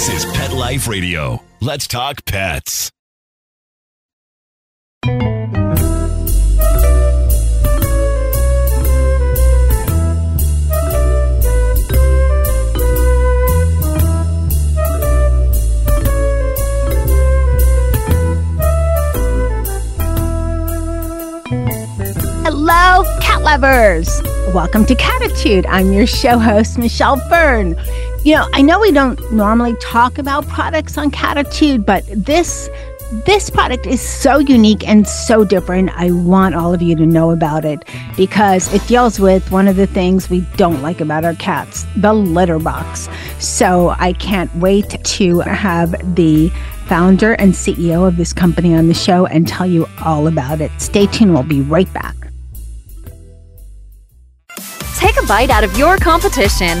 This is Pet Life Radio. Let's talk pets. Hello, cat lovers. Welcome to Cattitude. I'm your show host, Michelle Fern. You know, I know we don't normally talk about products on Cattitude, but this this product is so unique and so different. I want all of you to know about it because it deals with one of the things we don't like about our cats, the litter box. So I can't wait to have the founder and CEO of this company on the show and tell you all about it. Stay tuned. We'll be right back. Take a bite out of your competition.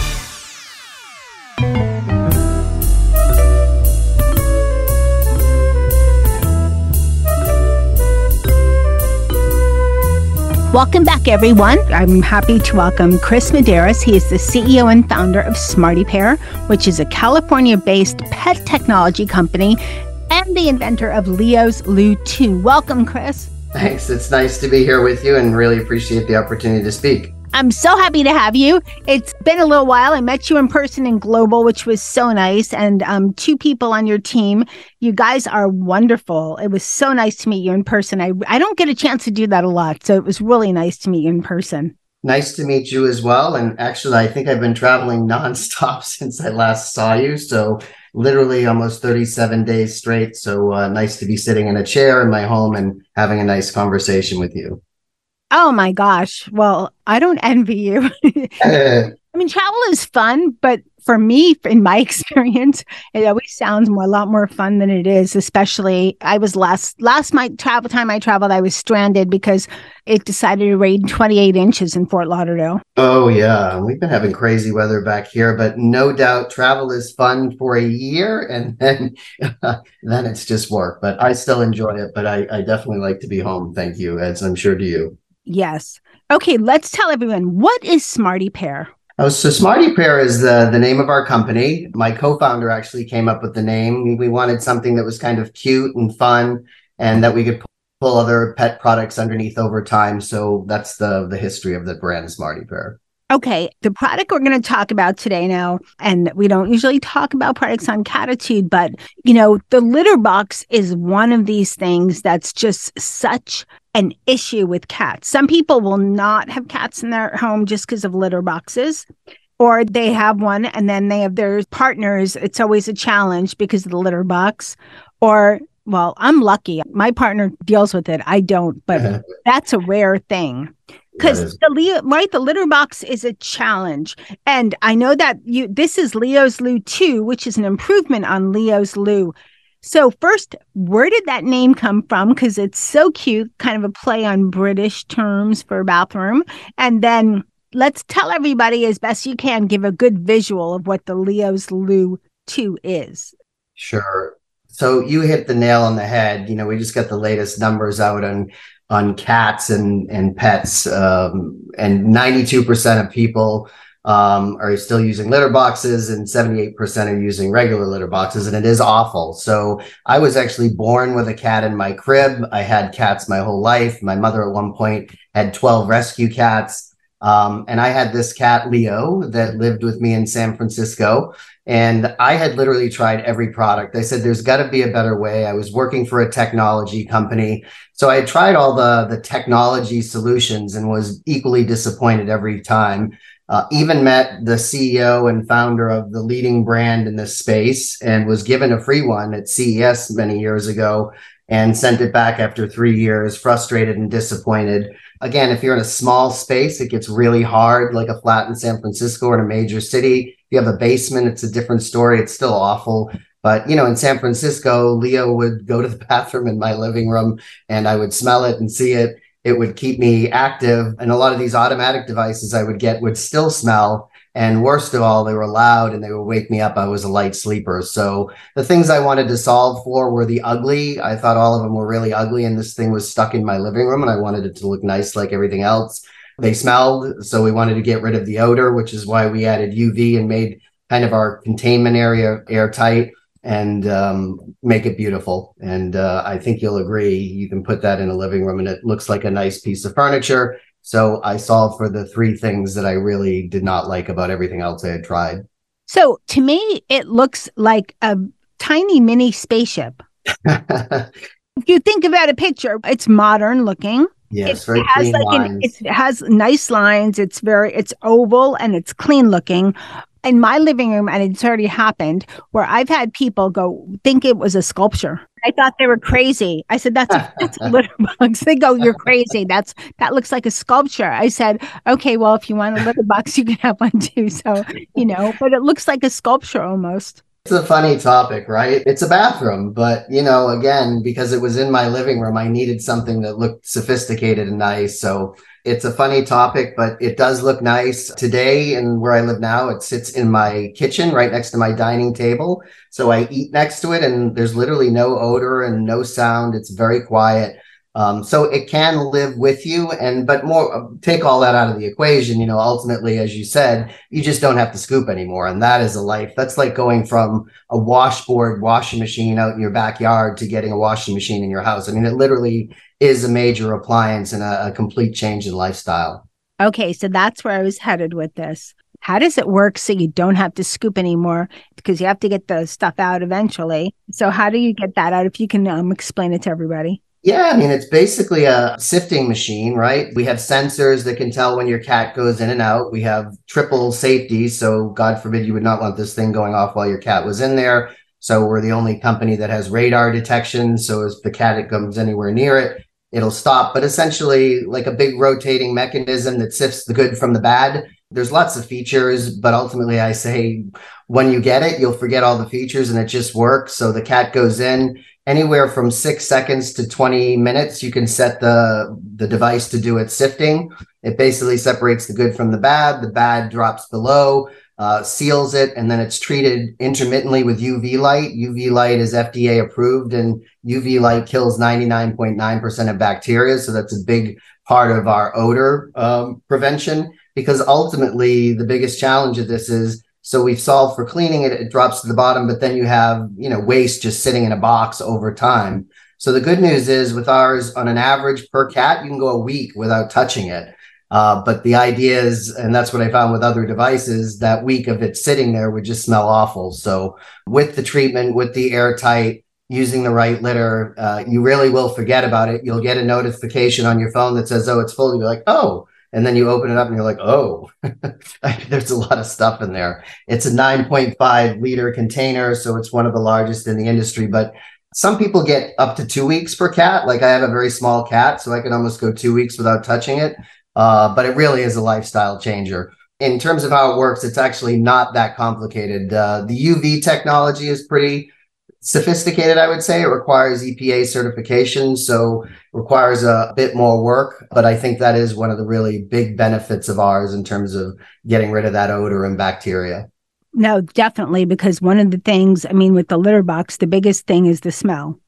Welcome back, everyone. I'm happy to welcome Chris Madeiras. He is the CEO and founder of Smarty Pear, which is a California based pet technology company and the inventor of Leo's Loo Too. Welcome, Chris. Thanks. It's nice to be here with you and really appreciate the opportunity to speak. I'm so happy to have you. It's been a little while. I met you in person in Global, which was so nice, and um, two people on your team. You guys are wonderful. It was so nice to meet you in person. I, I don't get a chance to do that a lot, so it was really nice to meet you in person. Nice to meet you as well. And actually, I think I've been traveling nonstop since I last saw you. So, literally almost 37 days straight. So, uh, nice to be sitting in a chair in my home and having a nice conversation with you. Oh my gosh. Well, I don't envy you. I mean, travel is fun, but for me, in my experience, it always sounds more, a lot more fun than it is. Especially, I was last last my travel time I traveled, I was stranded because it decided to rain 28 inches in Fort Lauderdale. Oh yeah, we've been having crazy weather back here, but no doubt travel is fun for a year, and then then it's just work. But I still enjoy it. But I, I definitely like to be home. Thank you, as I'm sure do you. Yes. Okay, let's tell everyone what is Smarty Pear? Oh, so Smarty Pear is the the name of our company. My co-founder actually came up with the name. We wanted something that was kind of cute and fun, and that we could pull other pet products underneath over time. So that's the the history of the brand Smarty Pear. Okay, the product we're going to talk about today now, and we don't usually talk about products on Cattitude, but you know, the litter box is one of these things that's just such an issue with cats. Some people will not have cats in their home just because of litter boxes. Or they have one and then they have their partners. It's always a challenge because of the litter box. Or well, I'm lucky. My partner deals with it. I don't, but uh-huh. that's a rare thing because the Leo, right, the litter box is a challenge, and I know that you. This is Leo's Loo Too, which is an improvement on Leo's Loo. So first, where did that name come from? Because it's so cute, kind of a play on British terms for bathroom, and then let's tell everybody as best you can, give a good visual of what the Leo's Loo Too is. Sure. So you hit the nail on the head. You know, we just got the latest numbers out on on cats and and pets, um, and ninety two percent of people um, are still using litter boxes, and seventy eight percent are using regular litter boxes, and it is awful. So I was actually born with a cat in my crib. I had cats my whole life. My mother at one point had twelve rescue cats. Um, and I had this cat, Leo, that lived with me in San Francisco. And I had literally tried every product. I said, there's got to be a better way. I was working for a technology company. So I tried all the, the technology solutions and was equally disappointed every time. Uh, even met the CEO and founder of the leading brand in this space and was given a free one at CES many years ago and sent it back after three years, frustrated and disappointed. Again, if you're in a small space, it gets really hard, like a flat in San Francisco or in a major city. If you have a basement, it's a different story. It's still awful. But, you know, in San Francisco, Leo would go to the bathroom in my living room and I would smell it and see it it would keep me active. And a lot of these automatic devices I would get would still smell. And worst of all, they were loud and they would wake me up. I was a light sleeper. So the things I wanted to solve for were the ugly. I thought all of them were really ugly. And this thing was stuck in my living room and I wanted it to look nice like everything else. They smelled. So we wanted to get rid of the odor, which is why we added UV and made kind of our containment area airtight and um, make it beautiful. And uh, I think you'll agree. You can put that in a living room, and it looks like a nice piece of furniture. So I solved for the three things that I really did not like about everything else I had tried. So to me, it looks like a tiny mini spaceship. if you think about a picture, it's modern looking. Yes, it has like an, it has nice lines. It's very it's oval and it's clean looking. In my living room, and it's already happened where I've had people go think it was a sculpture. I thought they were crazy. I said, "That's a, that's a litter box." They go, "You're crazy. That's that looks like a sculpture." I said, "Okay, well, if you want a litter box, you can have one too." So you know, but it looks like a sculpture almost. It's a funny topic, right? It's a bathroom, but you know, again, because it was in my living room, I needed something that looked sophisticated and nice. So it's a funny topic, but it does look nice today. And where I live now, it sits in my kitchen right next to my dining table. So I eat next to it, and there's literally no odor and no sound. It's very quiet. Um, so it can live with you and but more take all that out of the equation you know ultimately as you said you just don't have to scoop anymore and that is a life that's like going from a washboard washing machine out in your backyard to getting a washing machine in your house i mean it literally is a major appliance and a, a complete change in lifestyle Okay, so that's where I was headed with this. How does it work so you don't have to scoop anymore because you have to get the stuff out eventually? So how do you get that out? If you can um, explain it to everybody. Yeah, I mean, it's basically a sifting machine, right? We have sensors that can tell when your cat goes in and out. We have triple safety. So, God forbid you would not want this thing going off while your cat was in there. So, we're the only company that has radar detection. So, if the cat comes anywhere near it, it'll stop. But essentially, like a big rotating mechanism that sifts the good from the bad. There's lots of features, but ultimately, I say when you get it, you'll forget all the features and it just works. So, the cat goes in anywhere from six seconds to 20 minutes you can set the the device to do its sifting it basically separates the good from the bad the bad drops below uh, seals it and then it's treated intermittently with uv light uv light is fda approved and uv light kills 99.9% of bacteria so that's a big part of our odor um, prevention because ultimately the biggest challenge of this is so we've solved for cleaning it, it drops to the bottom, but then you have, you know, waste just sitting in a box over time. So the good news is with ours, on an average per cat, you can go a week without touching it. Uh, but the idea is, and that's what I found with other devices, that week of it sitting there would just smell awful. So with the treatment, with the airtight, using the right litter, uh, you really will forget about it. You'll get a notification on your phone that says, oh, it's full. You're like, oh, and then you open it up and you're like, oh, there's a lot of stuff in there. It's a 9.5 liter container, so it's one of the largest in the industry. But some people get up to two weeks per cat. Like I have a very small cat, so I can almost go two weeks without touching it. Uh, but it really is a lifestyle changer. In terms of how it works, it's actually not that complicated. Uh, the UV technology is pretty sophisticated, I would say. It requires EPA certification, so requires a bit more work. But I think that is one of the really big benefits of ours in terms of getting rid of that odor and bacteria. No, definitely, because one of the things, I mean, with the litter box, the biggest thing is the smell.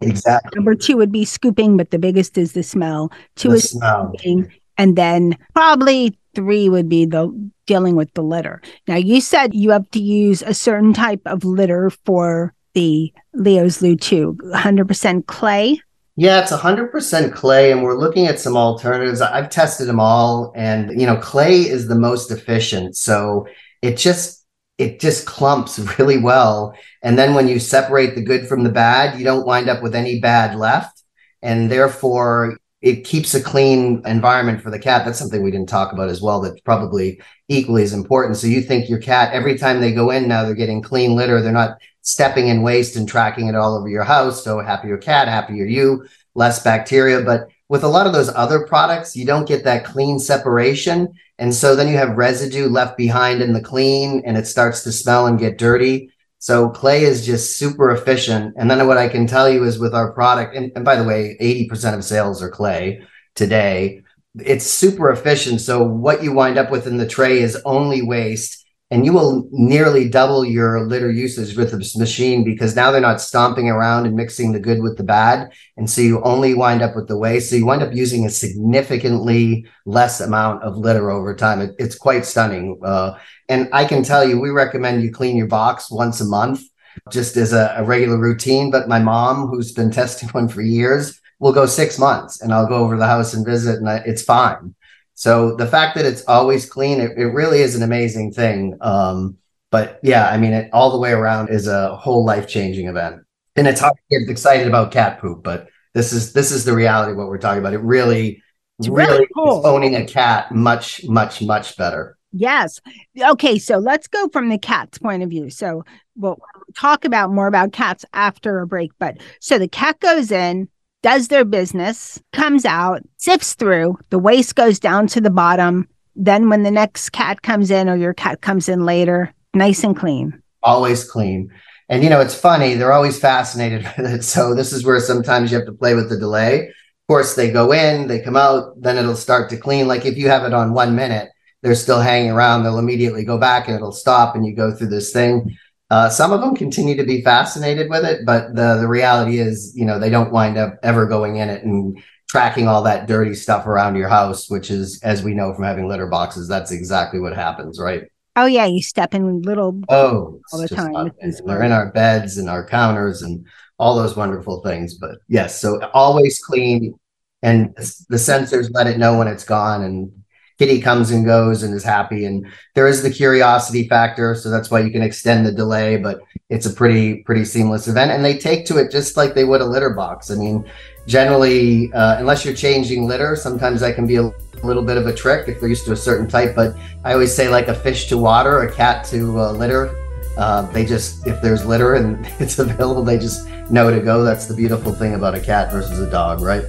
Exactly. Number two would be scooping, but the biggest is the smell. Two The is smell. scooping, and then probably three would be the dealing with the litter. Now, you said you have to use a certain type of litter for the Leo's Loo Too, 100% clay. Yeah, it's 100% clay, and we're looking at some alternatives. I've tested them all, and you know, clay is the most efficient. So it just it just clumps really well. And then when you separate the good from the bad, you don't wind up with any bad left. And therefore, it keeps a clean environment for the cat. That's something we didn't talk about as well. That's probably equally as important. So you think your cat, every time they go in now, they're getting clean litter. They're not stepping in waste and tracking it all over your house. So happier cat, happier you, less bacteria. But with a lot of those other products, you don't get that clean separation. And so then you have residue left behind in the clean and it starts to smell and get dirty. So clay is just super efficient. And then what I can tell you is with our product, and, and by the way, 80% of sales are clay today. It's super efficient. So what you wind up with in the tray is only waste and you will nearly double your litter usage with this machine because now they're not stomping around and mixing the good with the bad. And so you only wind up with the waste so you wind up using a significantly less amount of litter over time. It, it's quite stunning. Uh, and i can tell you we recommend you clean your box once a month just as a, a regular routine. But my mom who's been testing one for years will go six months and i'll go over the house and visit and I, it's fine so the fact that it's always clean, it, it really is an amazing thing. Um, but yeah, I mean, it all the way around is a whole life changing event. And it's hard to get excited about cat poop, but this is this is the reality of what we're talking about. It really, it's really, really cool. owning a cat much, much, much better. Yes. Okay. So let's go from the cat's point of view. So we'll talk about more about cats after a break. But so the cat goes in, does their business, comes out, sifts through, the waste goes down to the bottom. Then, when the next cat comes in or your cat comes in later, nice and clean. Always clean. And you know, it's funny, they're always fascinated with it. So, this is where sometimes you have to play with the delay. Of course, they go in, they come out, then it'll start to clean. Like if you have it on one minute, they're still hanging around, they'll immediately go back and it'll stop, and you go through this thing. Uh, some of them continue to be fascinated with it, but the the reality is, you know, they don't wind up ever going in it and tracking all that dirty stuff around your house, which is, as we know from having litter boxes, that's exactly what happens, right? Oh yeah, you step in little oh all the time. They're in our beds and our counters and all those wonderful things. But yes, so always clean, and the sensors let it know when it's gone, and Kitty comes and goes and is happy. And there is the curiosity factor. So that's why you can extend the delay, but it's a pretty, pretty seamless event. And they take to it just like they would a litter box. I mean, generally, uh, unless you're changing litter, sometimes that can be a little bit of a trick if they're used to a certain type. But I always say, like a fish to water, a cat to uh, litter. Uh, they just, if there's litter and it's available, they just know to go. That's the beautiful thing about a cat versus a dog, right?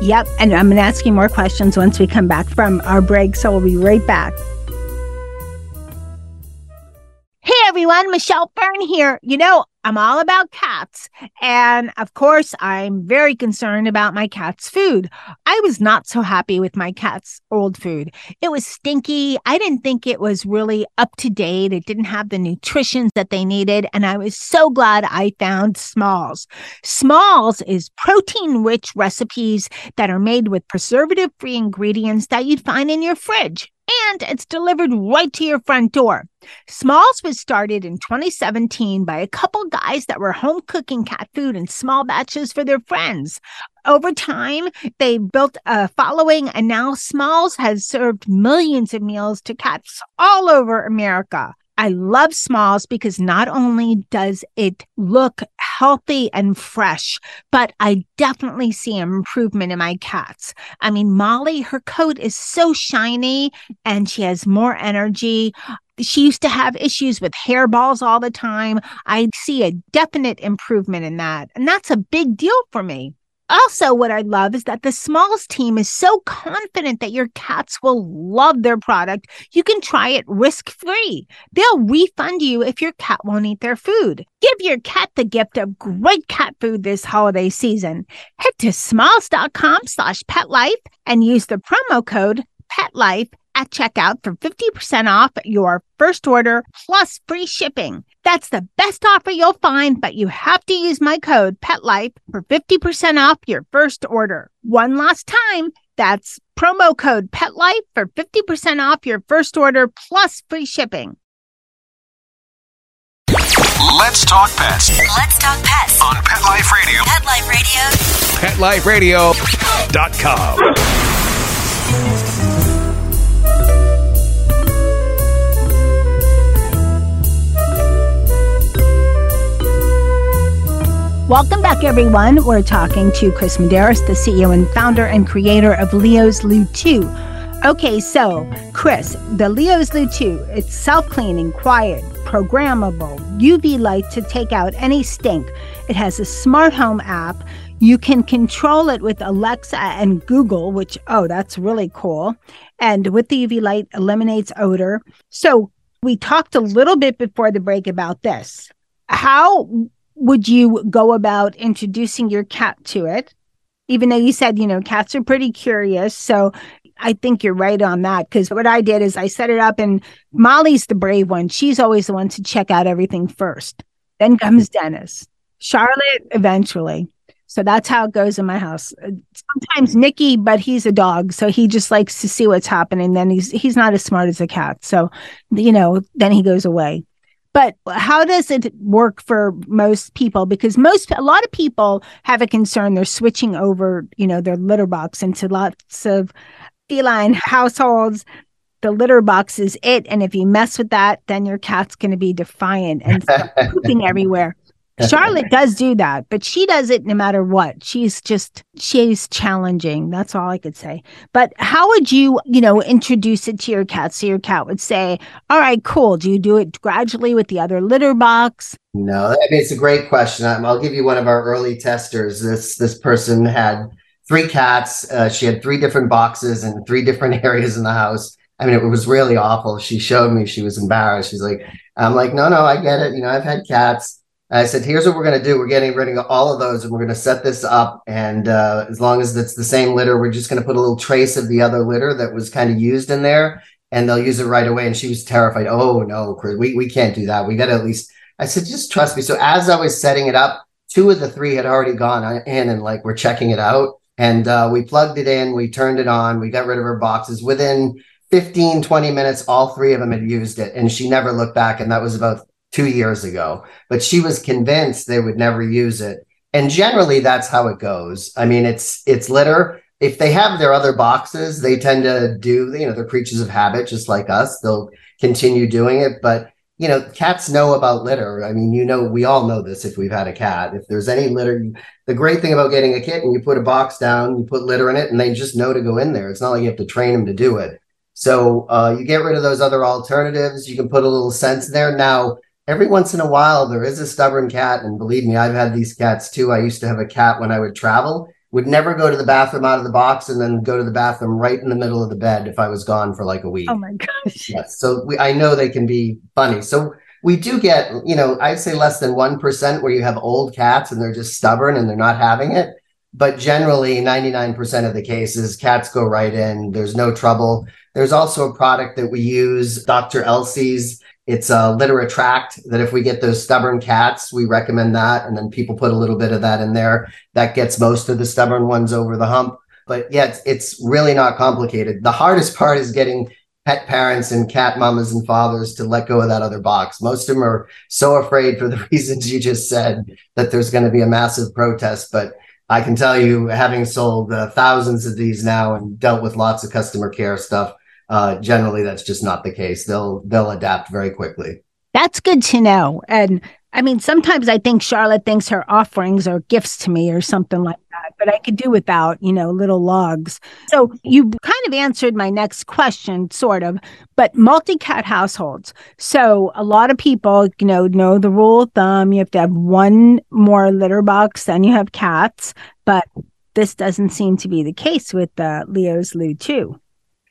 Yep. And I'm going to ask you more questions once we come back from our break. So we'll be right back. Hey everyone, Michelle Fern here. You know, I'm all about cats. And of course, I'm very concerned about my cat's food. I was not so happy with my cat's old food. It was stinky. I didn't think it was really up to date. It didn't have the nutrition that they needed. And I was so glad I found Smalls. Smalls is protein rich recipes that are made with preservative free ingredients that you'd find in your fridge and it's delivered right to your front door. Smalls was started in 2017 by a couple guys that were home cooking cat food in small batches for their friends. Over time, they built a following, and now Smalls has served millions of meals to cats all over America. I love Smalls because not only does it look healthy and fresh, but I definitely see improvement in my cats. I mean, Molly, her coat is so shiny and she has more energy. She used to have issues with hairballs all the time. I see a definite improvement in that. And that's a big deal for me. Also, what I love is that the Smalls team is so confident that your cats will love their product. You can try it risk free. They'll refund you if your cat won't eat their food. Give your cat the gift of great cat food this holiday season. Head to smalls.com slash petlife and use the promo code PETLIFE at checkout for 50% off your first order plus free shipping. That's the best offer you'll find, but you have to use my code PETLIFE for 50% off your first order. One last time, that's promo code PETLIFE for 50% off your first order plus free shipping. Let's talk pets. Let's talk pets on Pet Life Radio. Pet Life PetLifeRadio.com. Radio. Dot Welcome back, everyone. We're talking to Chris Madeiras, the CEO and founder and creator of Leo's Loo Too. Okay, so Chris, the Leo's Loo Too, it's self cleaning, quiet, programmable, UV light to take out any stink. It has a smart home app. You can control it with Alexa and Google, which, oh, that's really cool. And with the UV light, eliminates odor. So we talked a little bit before the break about this. How would you go about introducing your cat to it? Even though you said, you know, cats are pretty curious. So I think you're right on that. Because what I did is I set it up, and Molly's the brave one. She's always the one to check out everything first. Then comes Dennis, Charlotte eventually. So that's how it goes in my house. Uh, sometimes Nicky, but he's a dog, so he just likes to see what's happening. Then he's he's not as smart as a cat, so you know, then he goes away. But how does it work for most people? Because most, a lot of people have a concern. They're switching over, you know, their litter box into lots of feline households. The litter box is it. And if you mess with that, then your cat's going to be defiant and pooping everywhere. Charlotte does do that, but she does it no matter what. She's just she's challenging. That's all I could say. But how would you, you know, introduce it to your cat so your cat would say, "All right, cool." Do you do it gradually with the other litter box? No, I mean it's a great question. I'll give you one of our early testers. This this person had three cats. Uh, she had three different boxes in three different areas in the house. I mean, it was really awful. She showed me she was embarrassed. She's like, "I'm like, no, no, I get it. You know, I've had cats." I said, here's what we're going to do. We're getting rid of all of those and we're going to set this up. And uh, as long as it's the same litter, we're just going to put a little trace of the other litter that was kind of used in there and they'll use it right away. And she was terrified. Oh, no, Chris, we, we can't do that. We got to at least, I said, just trust me. So as I was setting it up, two of the three had already gone in and like we're checking it out. And uh, we plugged it in, we turned it on, we got rid of her boxes. Within 15, 20 minutes, all three of them had used it. And she never looked back. And that was about two years ago, but she was convinced they would never use it. And generally that's how it goes. I mean, it's it's litter. If they have their other boxes, they tend to do, you know, they're creatures of habit, just like us. They'll continue doing it. But you know, cats know about litter. I mean, you know, we all know this if we've had a cat. If there's any litter, the great thing about getting a kitten, you put a box down, you put litter in it, and they just know to go in there. It's not like you have to train them to do it. So uh, you get rid of those other alternatives. You can put a little sense there. Now, every once in a while there is a stubborn cat and believe me i've had these cats too. I used to have a cat when i would travel would never go to the bathroom out of the box and then go to the bathroom right in the middle of the bed if i was gone for like a week. Oh my gosh. Yes so we, i know they can be funny. So we do get you know i'd say less than 1% where you have old cats and they're just stubborn and they're not having it. But generally 99% of the cases cats go right in. There's no trouble. There's also a product that we use dr Elsey's it's a litter attract that if we get those stubborn cats, we recommend that. And then people put a little bit of that in there. That gets most of the stubborn ones over the hump. But yeah, it's, it's really not complicated. The hardest part is getting pet parents and cat mamas and fathers to let go of that other box. Most of them are so afraid for the reasons you just said that there's going to be a massive protest. But I can tell you, having sold uh, thousands of these now and dealt with lots of customer care stuff, uh, generally that's just not the case. They'll they'll adapt very quickly. That's good to know. And I mean, sometimes I think Charlotte thinks her offerings are gifts to me or something like that, but I could do without, you know, little logs. So you kind of answered my next question, sort of, but multi cat households. So a lot of people, you know, know the rule of thumb you have to have one more litter box than you have cats, but this doesn't seem to be the case with uh, Leo's Loo Too.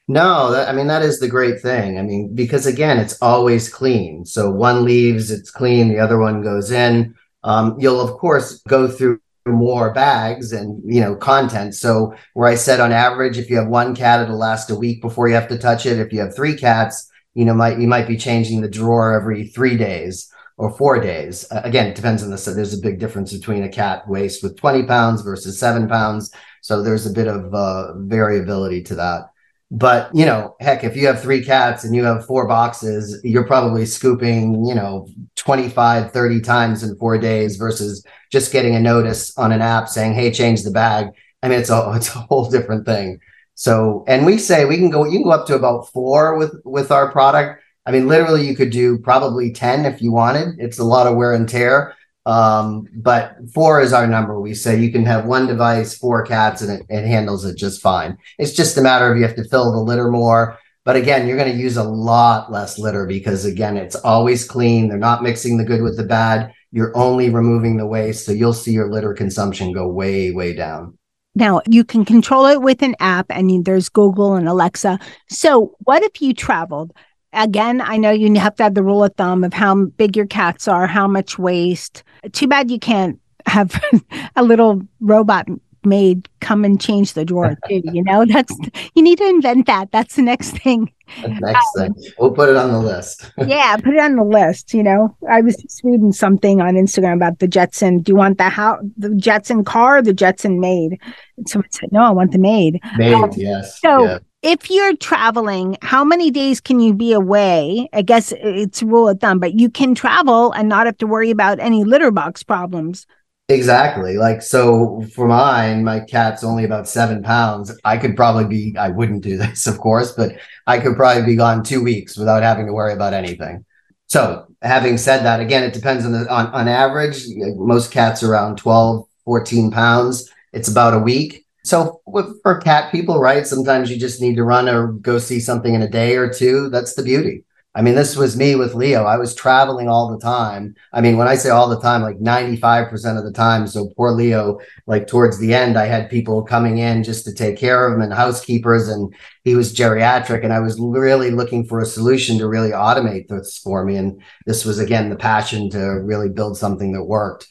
No, that, I mean that is the great thing. I mean, because again, it's always clean. So one leaves, it's clean. The other one goes in. Um, you'll of course go through more bags and you know content. So where I said on average, if you have one cat, it'll last a week before you have to touch it. If you have three cats, you know, might you might be changing the drawer every three days or four days. Uh, again, it depends on the. So there's a big difference between a cat waist with 20 pounds versus seven pounds. So there's a bit of uh, variability to that. But, you know, heck, if you have three cats and you have four boxes, you're probably scooping, you know, 25, 30 times in four days versus just getting a notice on an app saying, hey, change the bag. I mean, it's a, it's a whole different thing. So, and we say we can go, you can go up to about four with, with our product. I mean, literally you could do probably 10 if you wanted. It's a lot of wear and tear. Um, but four is our number. We say you can have one device, four cats, and it, it handles it just fine. It's just a matter of you have to fill the litter more. But again, you're going to use a lot less litter because again, it's always clean. They're not mixing the good with the bad. You're only removing the waste. So you'll see your litter consumption go way, way down. Now, you can control it with an app, and there's Google and Alexa. So, what if you traveled? Again, I know you have to have the rule of thumb of how big your cats are, how much waste. Too bad you can't have a little robot maid come and change the drawer too. You know, that's you need to invent that. That's the next thing. next um, thing. We'll put it on the list. yeah, put it on the list. You know, I was just reading something on Instagram about the Jetson. Do you want the how the Jetson car or the Jetson maid? And someone said, No, I want the maid. Maid, um, yes. So yeah if you're traveling, how many days can you be away? I guess it's rule of thumb, but you can travel and not have to worry about any litter box problems. Exactly. Like, so for mine, my cat's only about seven pounds. I could probably be, I wouldn't do this, of course, but I could probably be gone two weeks without having to worry about anything. So having said that, again, it depends on the, on, on average, most cats around 12, 14 pounds. It's about a week. So for cat people, right? Sometimes you just need to run or go see something in a day or two. That's the beauty. I mean, this was me with Leo. I was traveling all the time. I mean, when I say all the time, like 95% of the time. So poor Leo, like towards the end, I had people coming in just to take care of him and housekeepers, and he was geriatric. And I was really looking for a solution to really automate this for me. And this was, again, the passion to really build something that worked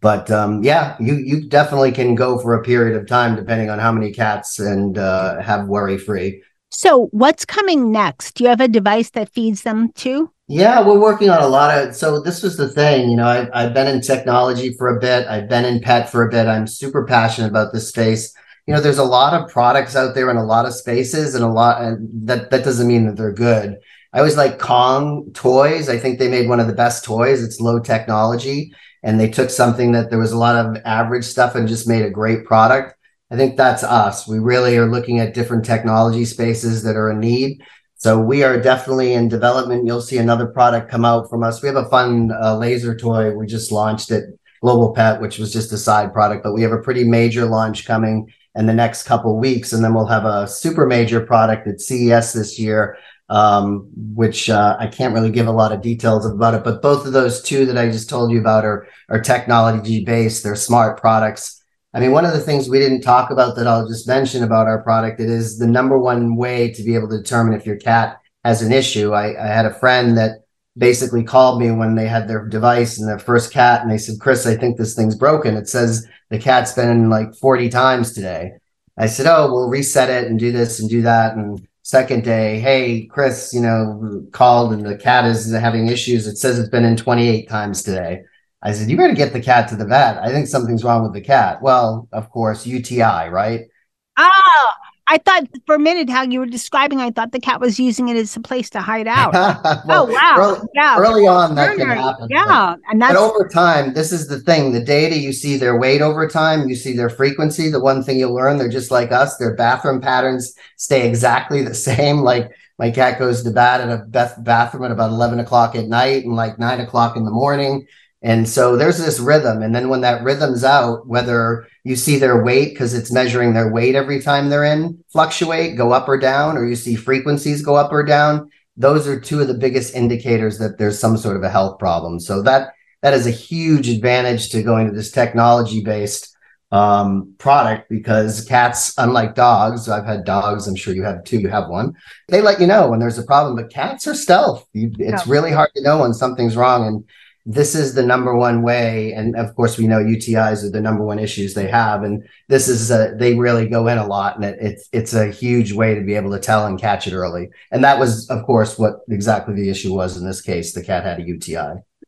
but um, yeah, you you definitely can go for a period of time depending on how many cats and uh, have worry free. So, what's coming next? Do you have a device that feeds them too? Yeah, we're working on a lot of. So this was the thing, you know, I've I've been in technology for a bit. I've been in pet for a bit. I'm super passionate about this space. You know, there's a lot of products out there in a lot of spaces, and a lot, and that that doesn't mean that they're good. I always like Kong toys. I think they made one of the best toys. It's low technology and they took something that there was a lot of average stuff and just made a great product. I think that's us. We really are looking at different technology spaces that are in need. So we are definitely in development. You'll see another product come out from us. We have a fun uh, laser toy. We just launched at Global Pet, which was just a side product, but we have a pretty major launch coming in the next couple weeks, and then we'll have a super major product at CES this year um, which uh, I can't really give a lot of details about it. But both of those two that I just told you about are are technology based. They're smart products. I mean, one of the things we didn't talk about that I'll just mention about our product, it is the number one way to be able to determine if your cat has an issue. I, I had a friend that basically called me when they had their device and their first cat, and they said, Chris, I think this thing's broken. It says the cat's been in like 40 times today. I said, Oh, we'll reset it and do this and do that. And second day, hey, Chris, you know, called and the cat is having issues. It says it's been in 28 times today. I said, you got to get the cat to the vet. I think something's wrong with the cat. Well, of course, UTI, right? Oh, I thought for a minute how you were describing, I thought the cat was using it as a place to hide out. well, oh wow! Early, yeah, early on that can happen. Yeah, but, and that's but over time. This is the thing: the data you see their weight over time, you see their frequency. The one thing you'll learn, they're just like us. Their bathroom patterns stay exactly the same. Like my cat goes to bed at a bathroom at about eleven o'clock at night and like nine o'clock in the morning. And so there's this rhythm. And then when that rhythm's out, whether you see their weight because it's measuring their weight every time they're in fluctuate, go up or down, or you see frequencies go up or down, those are two of the biggest indicators that there's some sort of a health problem. So that that is a huge advantage to going to this technology based um, product because cats, unlike dogs, I've had dogs. I'm sure you have two. You have one. They let you know when there's a problem, but cats are stealth. You, it's yeah. really hard to know when something's wrong and this is the number one way and of course we know utis are the number one issues they have and this is a, they really go in a lot and it, it's it's a huge way to be able to tell and catch it early. And that was of course what exactly the issue was in this case the cat had a uti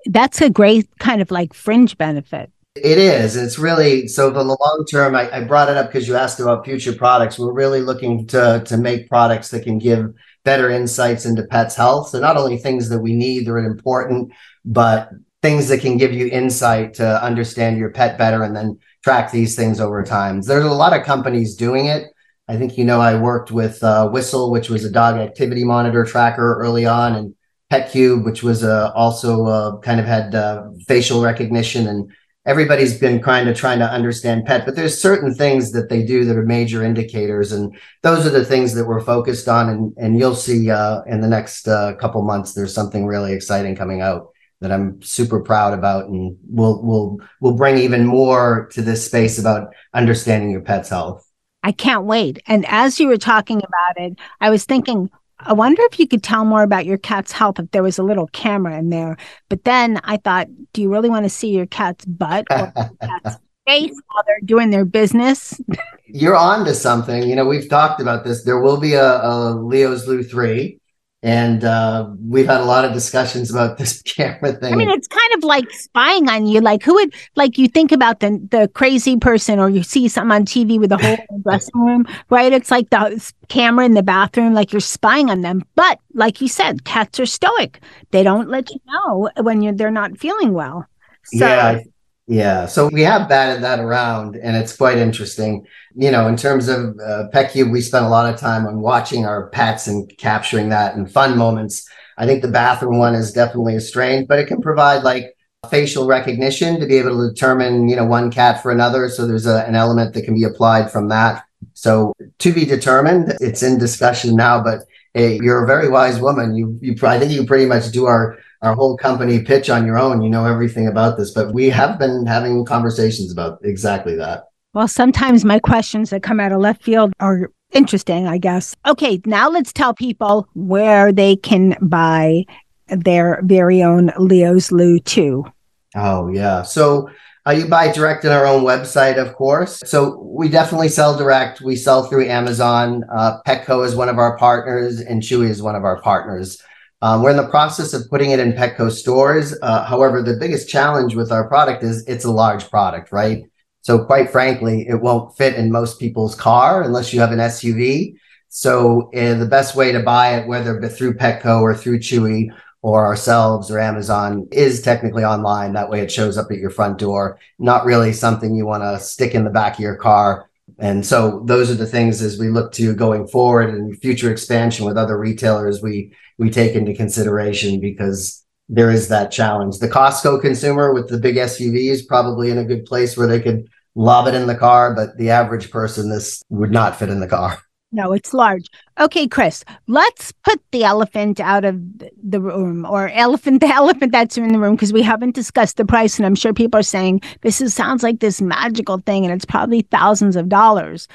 that's a great kind of like fringe benefit. It is. It's really so for the long term I, I brought it up because you asked about future products. We're really looking to to make products that can give better insights into pets health. So not only things that we need that are important but things that can give you insight to understand your pet better and then track these things over time. There's a lot of companies doing it. I think you know I worked with uh, Whistle, which was a dog activity monitor tracker early on, and PetCube, which was uh, also uh, kind of had uh, facial recognition, and everybody's been kind of trying to understand pet. But there's certain things that they do that are major indicators, and those are the things that we're focused on. And and you'll see uh, in the next uh, couple months, there's something really exciting coming out that I'm super proud about, and we'll we'll we'll bring even more to this space about understanding your pet's health. I can't wait. And as you were talking about it, I was thinking, I wonder if you could tell more about your cat's health if there was a little camera in there. But then I thought, do you really want to see your cat's butt or cat's face while they're doing their business? You're on to something. You know, we've talked about this. There will be a, a Leo's Loo 3 and uh, we've had a lot of discussions about this camera thing. I mean, it's kind of like spying on you. Like, who would like you think about the the crazy person, or you see something on TV with a whole dressing room, right? It's like the camera in the bathroom, like you're spying on them. But like you said, cats are stoic; they don't let you know when you're they're not feeling well. So, yeah, yeah, so we have batted that around, and it's quite interesting. You know, in terms of uh, PetCube, we spent a lot of time on watching our pets and capturing that and fun moments. I think the bathroom one is definitely a strain, but it can provide like facial recognition to be able to determine, you know, one cat for another. So there's a, an element that can be applied from that. So to be determined, it's in discussion now, but hey, you're a very wise woman. You, you, I think you pretty much do our our whole company pitch on your own. You know everything about this, but we have been having conversations about exactly that. Well, sometimes my questions that come out of left field are interesting, I guess. Okay, now let's tell people where they can buy their very own Leo's Loo Too. Oh, yeah. So uh, you buy direct in our own website, of course. So we definitely sell direct. We sell through Amazon. Uh, Petco is one of our partners, and Chewy is one of our partners. Um, we're in the process of putting it in Petco stores. Uh, however, the biggest challenge with our product is it's a large product, right? So, quite frankly, it won't fit in most people's car unless you have an SUV. So, uh, the best way to buy it, whether through Petco or through Chewy or ourselves or Amazon, is technically online. That way, it shows up at your front door. Not really something you want to stick in the back of your car. And so, those are the things as we look to going forward and future expansion with other retailers. We we take into consideration because there is that challenge. The Costco consumer with the big SUV is probably in a good place where they could lob it in the car, but the average person, this would not fit in the car. No, it's large. Okay, Chris, let's put the elephant out of the room or elephant, the elephant that's in the room, because we haven't discussed the price. And I'm sure people are saying this is, sounds like this magical thing and it's probably thousands of dollars.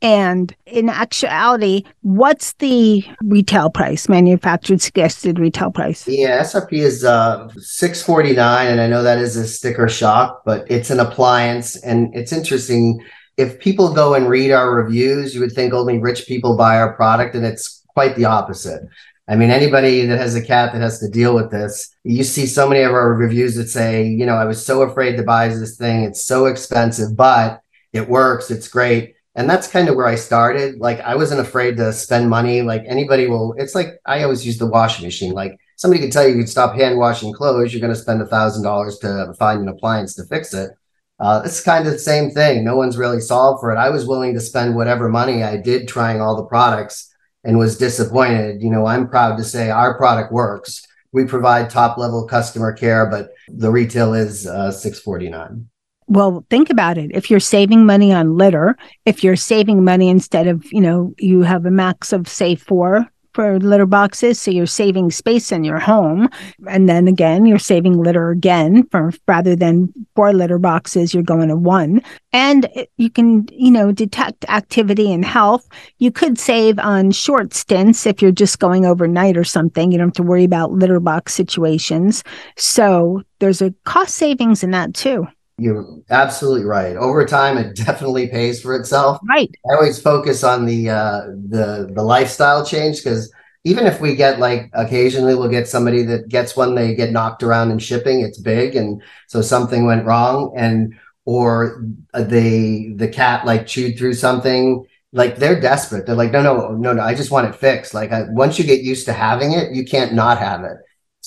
And in actuality, what's the retail price, manufactured suggested retail price? Yeah, SRP is uh, six forty nine, and I know that is a sticker shock, but it's an appliance, and it's interesting. If people go and read our reviews, you would think only rich people buy our product, and it's quite the opposite. I mean, anybody that has a cat that has to deal with this, you see so many of our reviews that say, you know, I was so afraid to buy this thing. It's so expensive, but it works. It's great and that's kind of where I started. Like I wasn't afraid to spend money. Like anybody will. It's like I always use the washing machine. Like somebody could tell you you could stop hand washing clothes. You're going to spend a thousand dollars to find an appliance to fix it. Uh, it's kind of the same thing. No one's really solved for it. I was willing to spend whatever money I did trying all the products and was disappointed. You know, I'm proud to say our product works. We provide top level customer care, but the retail is uh, 649 well think about it if you're saving money on litter if you're saving money instead of you know you have a max of say four for litter boxes so you're saving space in your home. And then again you're saving litter again for rather than four litter boxes you're going to one. And you can you know detect activity and health. You could save on short stints if you're just going overnight or something. You don't have to worry about litter box situations. So there's a cost savings in that too you're absolutely right. Over time, it definitely pays for itself. Right. I always focus on the uh, the the lifestyle change because even if we get like occasionally we'll get somebody that gets one, they get knocked around in shipping. It's big, and so something went wrong, and or the the cat like chewed through something. Like they're desperate. They're like, no, no, no, no. I just want it fixed. Like I, once you get used to having it, you can't not have it.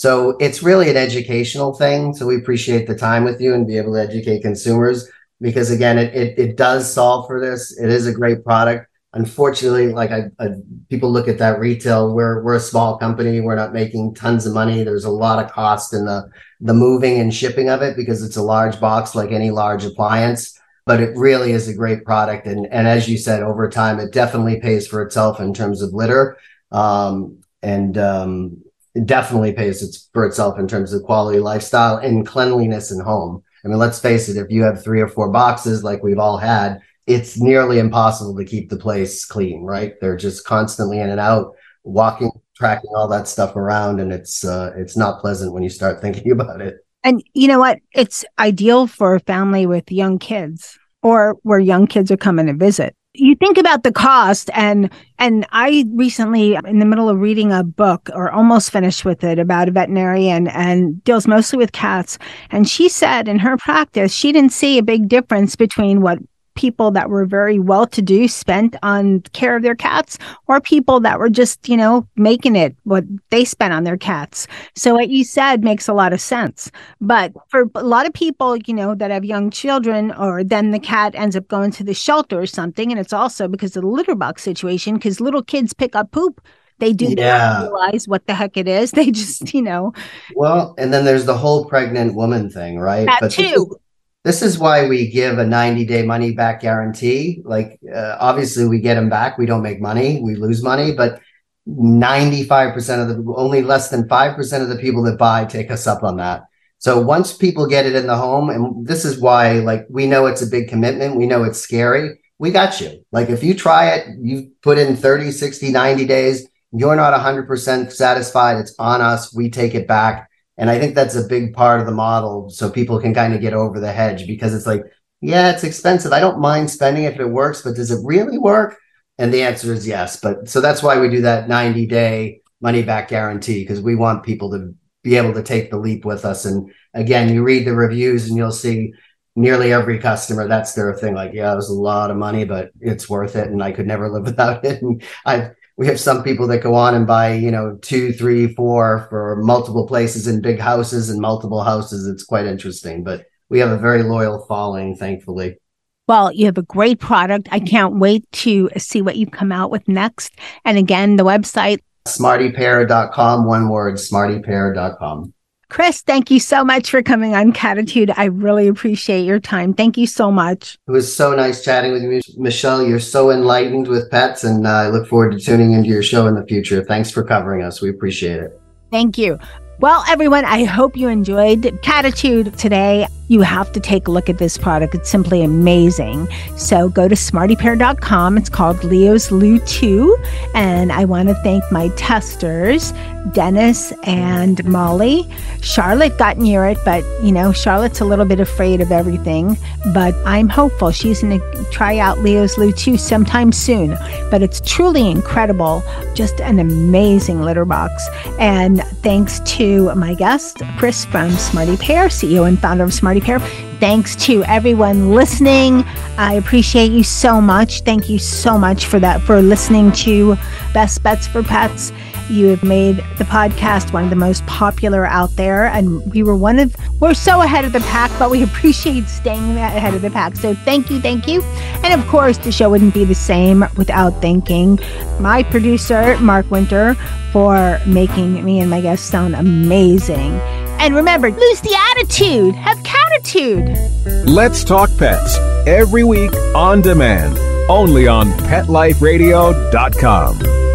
So it's really an educational thing. So we appreciate the time with you and be able to educate consumers because again, it, it, it does solve for this. It is a great product. unfortunately, like I, I, people look at that retail. We're we're a small company. We're not making tons of money. There's a lot of cost in the the moving and shipping of it because it's a large box, like any large appliance. But it really is a great product, and and as you said, over time, it definitely pays for itself in terms of litter, um, and um, it definitely pays its, for itself in terms of quality lifestyle and cleanliness in home. I mean, let's face it, if you have three or four boxes like we've all had, it's nearly impossible to keep the place clean, right? They're just constantly in and out, walking, tracking all that stuff around, and it's uh, it's not pleasant when you start thinking about it. And you know what? It's ideal for a family with young kids or where young kids are coming to visit. You think about the cost and and I recently in the middle of reading a book or almost finished with it about a veterinarian and deals mostly with cats and she said in her practice she didn't see a big difference between what people that were very well to do spent on care of their cats or people that were just, you know, making it what they spent on their cats. So what you said makes a lot of sense. But for a lot of people, you know, that have young children or then the cat ends up going to the shelter or something. And it's also because of the litter box situation, because little kids pick up poop they do yeah. realize what the heck it is. They just, you know. Well, and then there's the whole pregnant woman thing, right? That but too this is why we give a 90 day money back guarantee. Like, uh, obviously, we get them back. We don't make money, we lose money, but 95% of the only less than 5% of the people that buy take us up on that. So once people get it in the home, and this is why, like, we know it's a big commitment, we know it's scary. We got you. Like, if you try it, you put in 30, 60, 90 days, you're not 100% satisfied, it's on us. We take it back and I think that's a big part of the model so people can kind of get over the hedge because it's like, yeah, it's expensive. I don't mind spending if it works, but does it really work? And the answer is yes. But so that's why we do that 90 day money back guarantee because we want people to be able to take the leap with us. And again, you read the reviews and you'll see nearly every customer that's their thing like yeah it was a lot of money but it's worth it and i could never live without it and i we have some people that go on and buy, you know, two, three, four for multiple places in big houses and multiple houses. It's quite interesting, but we have a very loyal following, thankfully. Well, you have a great product. I can't wait to see what you come out with next. And again, the website smartypear.com, one word, smartypear.com. Chris, thank you so much for coming on Cattitude. I really appreciate your time. Thank you so much. It was so nice chatting with you, Michelle. You're so enlightened with pets, and uh, I look forward to tuning into your show in the future. Thanks for covering us. We appreciate it. Thank you. Well, everyone, I hope you enjoyed Cattitude today. You have to take a look at this product. It's simply amazing. So go to smartypear.com. It's called Leo's Loo Too. And I want to thank my testers, Dennis and Molly. Charlotte got near it, but you know, Charlotte's a little bit afraid of everything. But I'm hopeful she's going to try out Leo's Loo Too sometime soon. But it's truly incredible. Just an amazing litter box. And thanks to my guest, Chris from Smarty Pear, CEO and founder of Smarty Pear. Thanks to everyone listening. I appreciate you so much. Thank you so much for that, for listening to Best Bets for Pets. You have made the podcast one of the most popular out there. And we were one of, we're so ahead of the pack, but we appreciate staying ahead of the pack. So thank you, thank you. And of course, the show wouldn't be the same without thanking my producer, Mark Winter, for making me and my guests sound amazing. And remember, lose the attitude, have cattitude. Let's talk pets every week on demand, only on PetLifeRadio.com.